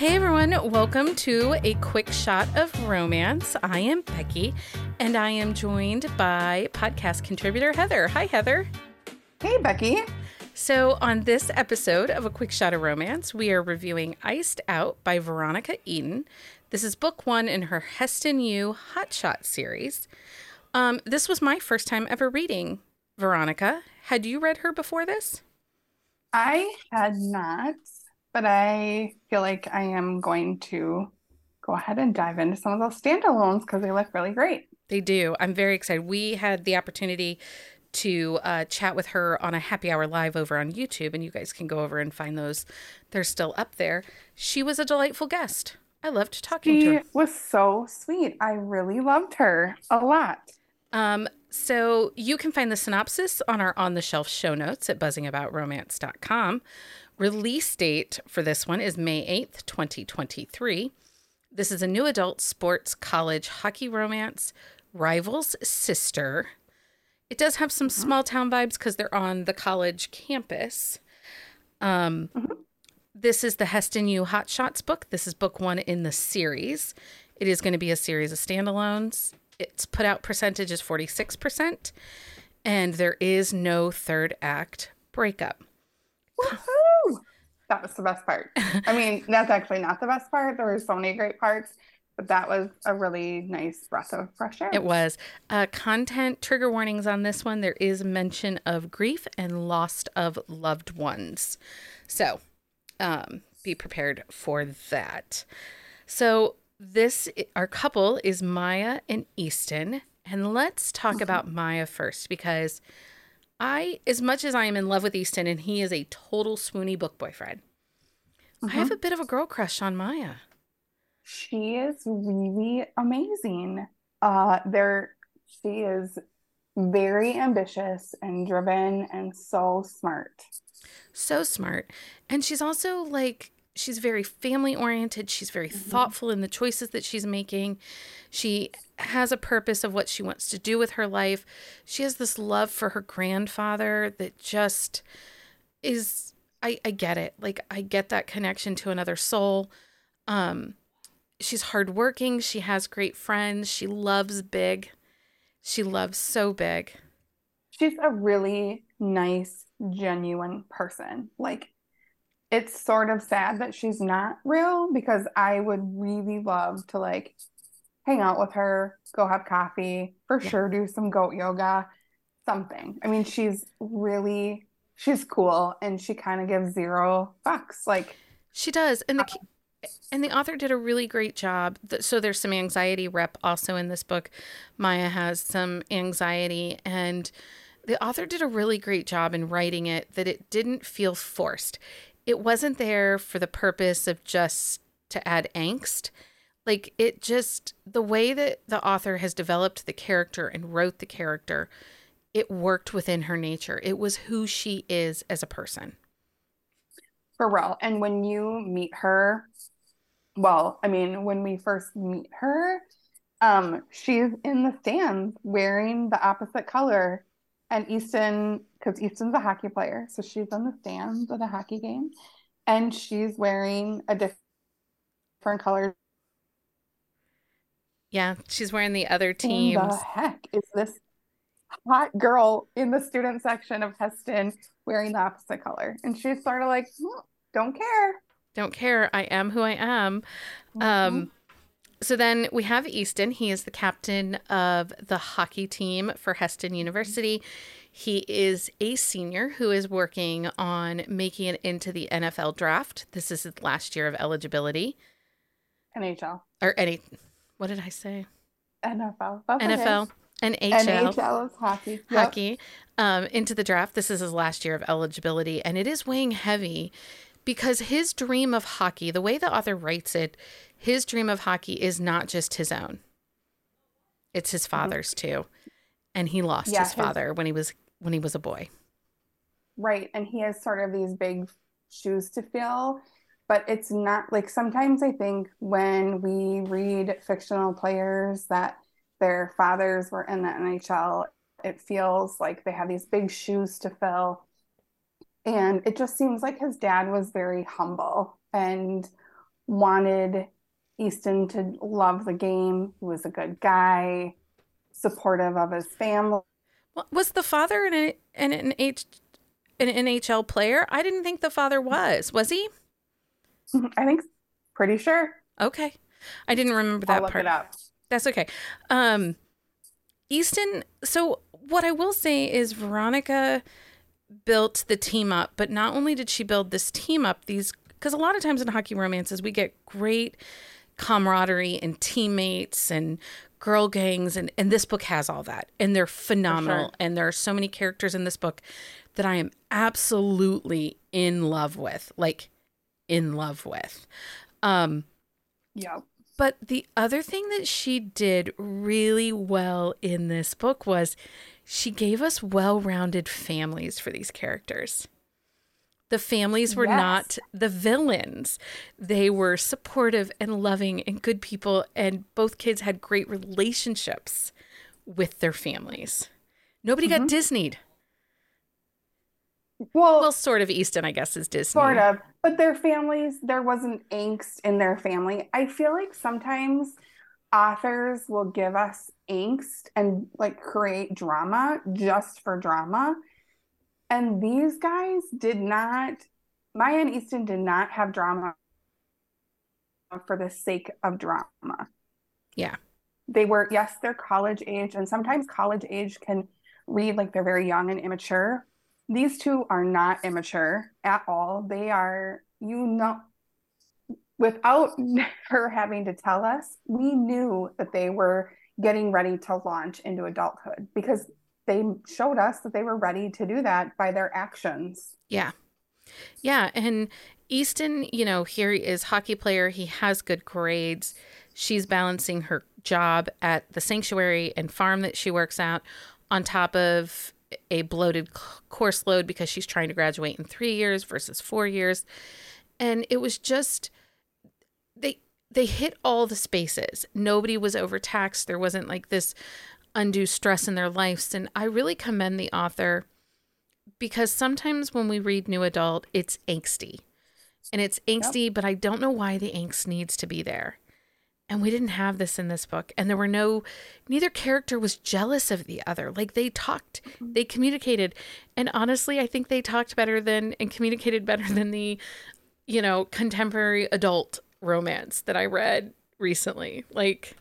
Hey everyone, welcome to a quick shot of romance. I am Becky, and I am joined by podcast contributor Heather. Hi, Heather. Hey, Becky. So, on this episode of A Quick Shot of Romance, we are reviewing Iced Out by Veronica Eden. This is book one in her Heston U Hot Shot series. Um, this was my first time ever reading Veronica. Had you read her before this? I had not, but I feel like I am going to go ahead and dive into some of those standalones because they look really great. They do. I'm very excited. We had the opportunity to uh, chat with her on a happy hour live over on YouTube, and you guys can go over and find those. They're still up there. She was a delightful guest. I loved talking She to her. She was so sweet. I really loved her a lot. Um, so you can find the synopsis on our on the shelf show notes at buzzingaboutromance.com. Release date for this one is May 8th, 2023. This is a new adult sports college hockey romance, Rivals Sister. It does have some small town vibes because they're on the college campus. Um, This is the Heston U Hot Shots book. This is book one in the series. It is going to be a series of standalones. Its put out percentage is 46%, and there is no third act breakup. Woohoo! That was the best part. I mean, that's actually not the best part. There were so many great parts, but that was a really nice breath of fresh air. It was. Uh, content trigger warnings on this one. There is mention of grief and loss of loved ones. So um, be prepared for that. So, this, our couple is Maya and Easton. And let's talk about Maya first because I, as much as I am in love with Easton and he is a total swoony book boyfriend, I have a bit of a girl crush on Maya. She is really amazing. Uh, there, she is very ambitious and driven and so smart. so smart and she's also like she's very family oriented. She's very thoughtful in the choices that she's making. She has a purpose of what she wants to do with her life. She has this love for her grandfather that just is i i get it. Like i get that connection to another soul. Um she's hardworking. She has great friends. She loves big. She loves so big. She's a really nice, genuine person. Like, it's sort of sad that she's not real because I would really love to like hang out with her, go have coffee, for Yeah. sure do some goat yoga, something. I mean, she's really she's cool and she kind of gives zero fucks. Like, She does, and the and the author did a really great job. So there's some anxiety rep also in this book. Maya has some anxiety, and the author did a really great job in writing it. That it didn't feel forced. It wasn't there for the purpose of just to add angst. Like it just the way that the author has developed the character and wrote the character, it worked within her nature. It was who she is as a person. for real. And when you meet her, well, I mean, when we first meet her, um, she's in the stands wearing the opposite color. And Easton, because Easton's a hockey player, so she's in the stands at a hockey game, and she's wearing a diff- different color. Yeah, she's wearing the other team. the heck is this hot girl in the student section of Heston wearing the opposite color? And she's sort of like, "Hmm, don't care. don't care. I am who I am. Um, so then we have Easton. He is the captain of the hockey team for Heston University. He is a senior who is working on making it into the NFL draft. This is his last year of eligibility. NHL, Or any, what did I say? NFL, That's okay. NFL, NHL. NHL is hockey. Yep. hockey um, into the draft. This is his last year of eligibility, and it is weighing heavy because his dream of hockey, the way the author writes it, his dream of hockey is not just his own; it's his father's too, and he lost Yeah, his his- father when he was when he was a boy. Right. And he has sort of these big shoes to fill, but it's not like sometimes I think when we read fictional players that their fathers were in the NHL, it feels like they have these big shoes to fill. And it just seems like his dad was very humble and wanted Easton to love the game. He was a good guy, supportive of his family. Was the father an an, an H an NHL player? I didn't think the father was. Was he? I think pretty sure. Okay. I didn't remember that I'll look part. it up. That's okay. Um Easton, so what I will say is Veronica built the team up, but not only did she build this team up, these because a lot of times in hockey romances we get great camaraderie and teammates and girl gangs and, and this book has all that and they're phenomenal sure. and there are so many characters in this book that i am absolutely in love with like in love with um Yep. but the other thing that she did really well in this book was she gave us well-rounded families for these characters the families were Yes. not the villains. They were supportive and loving and good people, and both kids had great relationships with their families. Nobody got mm-hmm. Disneyed. Well, Well, sort of Easton, I guess, is Disney. sort of, but their families, there wasn't angst in their family. I feel like sometimes authors will give us angst and like create drama just for drama. And these guys did not, Maya and Easton did not have drama for the sake of drama. Yeah. They were, yes, they're college age, and sometimes college age can read like they're very young and immature. These two are not immature at all. They are, you know, without her having to tell us, we knew that they were getting ready to launch into adulthood because they showed us that they were ready to do that by their actions. Yeah. Yeah. And Easton, you know, here he is hockey player. He has good grades. She's balancing her job at the sanctuary and farm that she works at on top of a bloated course load because she's trying to graduate in three years versus four years. And it was just they they hit all the spaces. Nobody was overtaxed. There wasn't like this undue stress in their lives. And I really commend the author because sometimes when we read new adult, it's angsty. And it's angsty, but I don't know why the angst needs to be there. And we didn't have this in this book. And there were no, neither character was jealous of the other. Like they talked, mm-hmm. they communicated. And honestly, I think they talked better than and communicated better than the, you know, contemporary adult romance that I read recently. Like,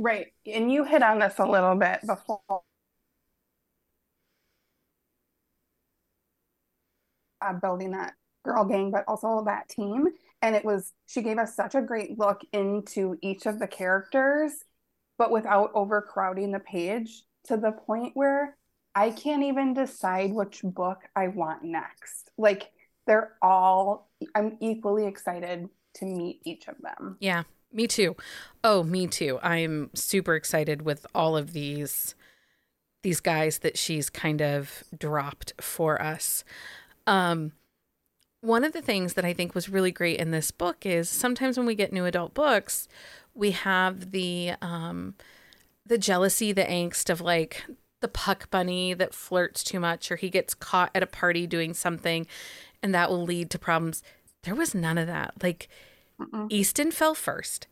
Right. And you hit on this a little bit before. Uh, building that girl gang, but also that team. And it was, she gave us such a great look into each of the characters, but without overcrowding the page to the point where I can't even decide which book I want next. Like they're all, I'm equally excited to meet each of them. Yeah, me too. Oh, me too. I'm super excited with all of these these guys that she's kind of dropped for us. Um one of the things that I think was really great in this book is sometimes when we get new adult books, we have the um the jealousy, the angst of like the puck bunny that flirts too much or he gets caught at a party doing something and that will lead to problems. There was none of that. Like Mm-mm. Easton fell first,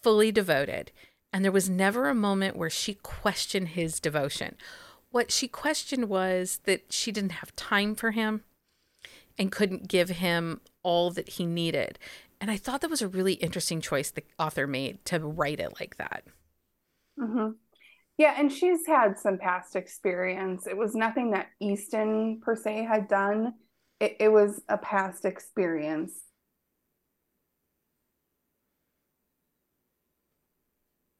fully devoted, and there was never a moment where she questioned his devotion. What she questioned was that she didn't have time for him and couldn't give him all that he needed. And I thought that was a really interesting choice the author made to write it like that. hmm Yeah, and she's had some past experience. It was nothing that Easton per se had done. It, it was a past experience.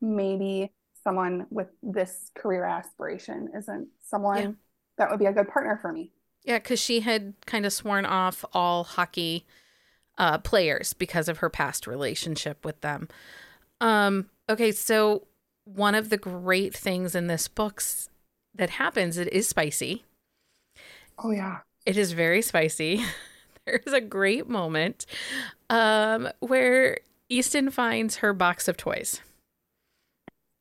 Maybe someone with this career aspiration isn't someone Yeah. that would be a good partner for me. Yeah, because she had kind of sworn off all hockey uh, players because of her past relationship with them. Um, okay, so one of the great things in this book's that happens, it is spicy. Oh yeah. It is very spicy. There's a great moment um, where Easton finds her box of toys.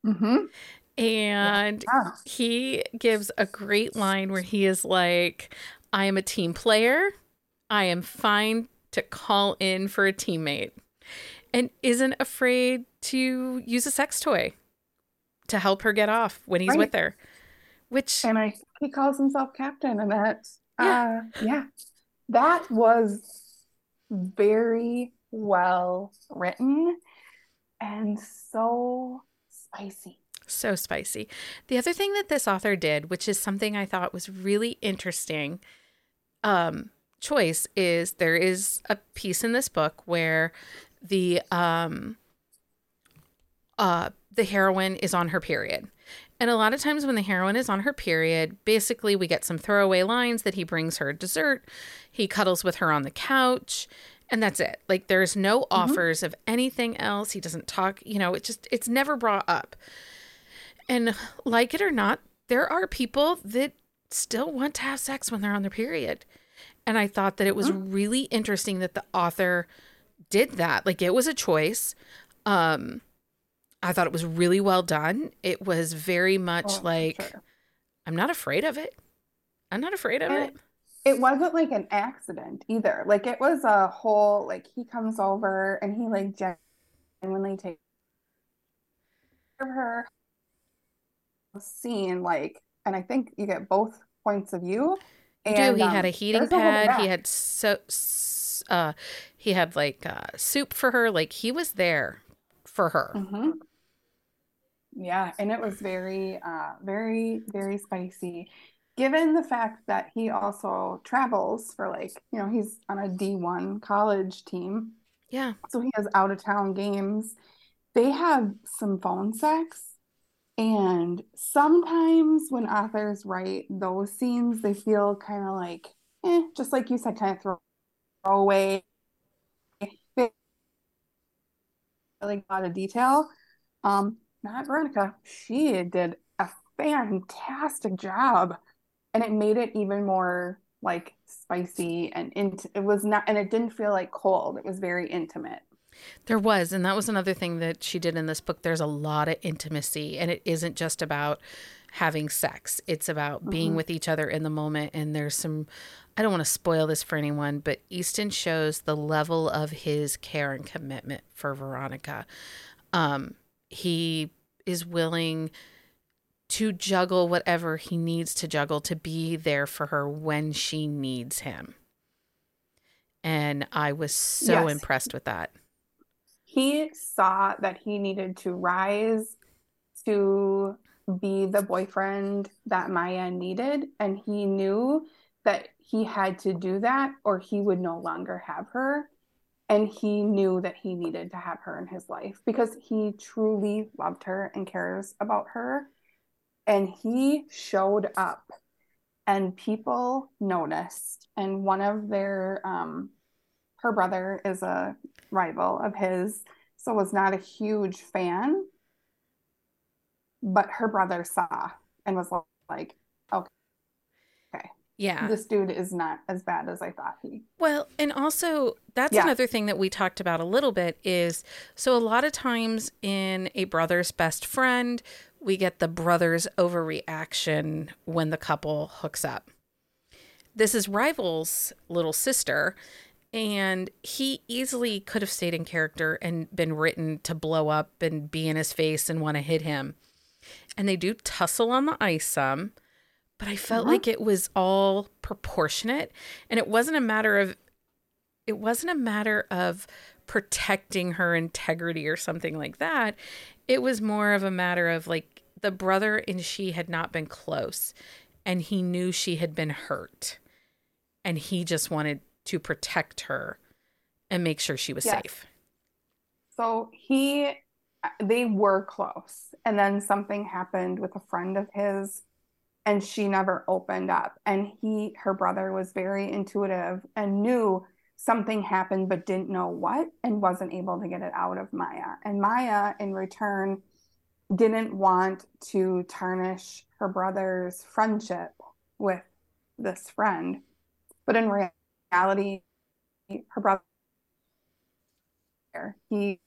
Mm-hmm. And Yeah. he gives a great line where he is like, I am a team player. I am fine to call in for a teammate. and isn't afraid to use a sex toy to help her get off when he's Right. with her. Which and I he calls himself captain, and that Yeah. uh yeah, that was very well written and so spicy. So spicy. The other thing that this author did, which is something I thought was really interesting, um, choice is there is a piece in this book where the um uh the heroine is on her period. And a lot of times when the heroine is on her period, basically we get some throwaway lines that he brings her dessert, he cuddles with her on the couch, and that's it. Like there's no offers of anything else. He doesn't talk, you know, it just it's never brought up. And like it or not, there are people that still want to have sex when they're on their period. And I thought that it was really interesting that the author did that. Like it was a choice. Um I thought it was really well done. It was very much Oh, like sure. I'm not afraid of it. I'm not afraid of it. It wasn't like an accident either. Like it was a whole like he comes over and he like genuinely takes care of her scene like and I think you get both points of view. You do. He um, had a heating there's a pad. He had so uh he had like uh soup for her. Like he was there for her. Mhm. Yeah, and it was very, uh, very, very spicy. Given the fact that he also travels for like, you know, he's on a D1 college team, Yeah. so he has out of town games. They have some phone sex, and sometimes when authors write those scenes, they feel kind of like, eh, just like you said, kind of throw away. Like a lot of detail. Um, not Veronica. She did a fantastic job, and it made it even more like spicy and int it was not, and it didn't feel like cold. It was very intimate. There was, and that was another thing that she did in this book. There's a lot of intimacy, and it isn't just about having sex. It's about being Mhm. with each other in the moment. And there's some, I don't want to spoil this for anyone, but Easton shows the level of his care and commitment for Veronica. Um, he is willing to juggle whatever he needs to juggle to be there for her when she needs him. And I was so Yes. impressed with that. He saw that he needed to rise to be the boyfriend that Maya needed, and he knew that he had to do that or he would no longer have her. And he knew that he needed to have her in his life because he truly loved her and cares about her. And he showed up, and people noticed. And one of their, um, her brother is a rival of his, so was not a huge fan. But her brother saw and was like, okay, Yeah. this dude is not as bad as I thought he. Well, and also that's Yeah. another thing that we talked about a little bit is so a lot of times in a brother's best friend, we get the brother's overreaction when the couple hooks up. This is Rival's little sister, and he easily could have stayed in character and been written to blow up and be in his face and want to hit him. And they do tussle on the ice some, but I felt Uh-huh. like it was all proportionate and it wasn't a matter of it wasn't a matter of protecting her integrity or something like that. It was more of a matter of like the brother and she had not been close and he knew she had been hurt and he just wanted to protect her and make sure she was Yes. safe. So he, they were close. And then something happened with a friend of his, and she never opened up. And he, her brother, was very intuitive and knew something happened, but didn't know what and wasn't able to get it out of Maya. And Maya, in return, didn't want to tarnish her brother's friendship with this friend. But in reality, her brother he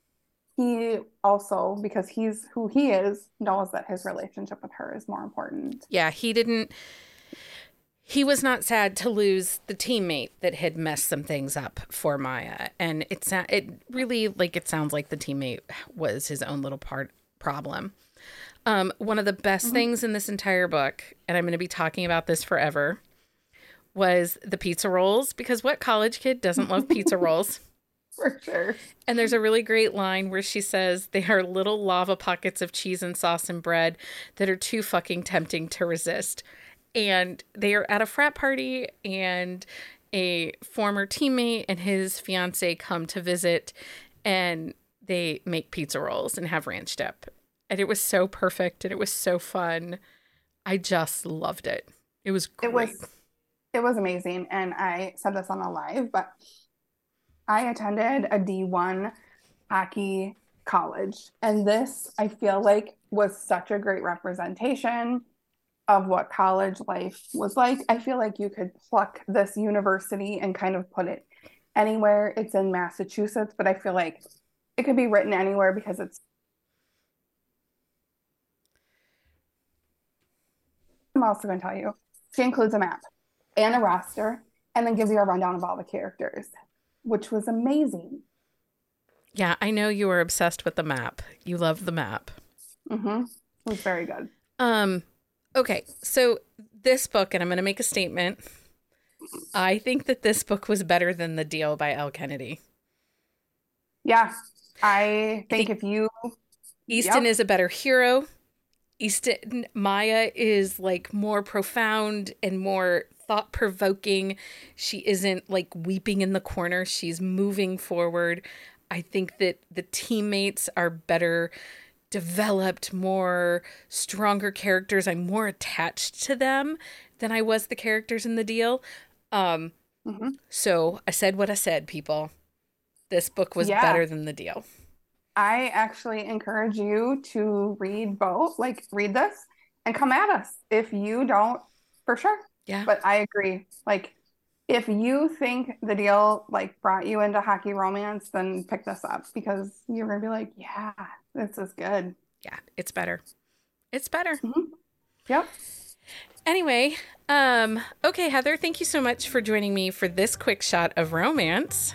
he also because he's who he is knows that his relationship with her is more important Yeah, he didn't he was not sad to lose the teammate that had messed some things up for Maya, and it's it really like it sounds like the teammate was his own little part problem. Um, one of the best mm-hmm. things in this entire book, and I'm going to be talking about this forever, was the pizza rolls because what college kid doesn't love pizza rolls? For sure. And there's a really great line where she says they are little lava pockets of cheese and sauce and bread that are too fucking tempting to resist and they are at a frat party and a former teammate and his fiance come to visit and they make pizza rolls and have ranch dip and it was so perfect and it was so fun i just loved it it was great. it was it was amazing and i said this on a live but i attended a d1 hockey college and this i feel like was such a great representation of what college life was like. I feel like you could pluck this university and kind of put it anywhere. It's in Massachusetts, but I feel like it could be written anywhere because it's. I'm also going to tell you, she includes a map and a roster and then gives you a rundown of all the characters, which was amazing. Yeah, I know you were obsessed with the map. You love the map. Mm-hmm. It was very good. Um, Okay, so this book, and I'm going to make a statement. I think that this book was better than The Deal by Elle Kennedy. Yeah, I think, I think if you. Easton yep. is a better hero. Easton Maya is like more profound and more thought provoking. She isn't like weeping in the corner, she's moving forward. I think that the teammates are better developed, more stronger characters. I'm more attached to them than I was the characters in the deal. Um, mm-hmm. So I said what I said, people. This book was yeah. better than the deal. I actually encourage you to read both, like read this and come at us if you don't, for sure. Yeah. But I agree. Like, if you think the deal like brought you into hockey romance, then pick this up because you're gonna be like, yeah, this is good. Yeah, it's better. It's better. Mm-hmm. Yep. Anyway, um, okay, Heather, thank you so much for joining me for this quick shot of romance.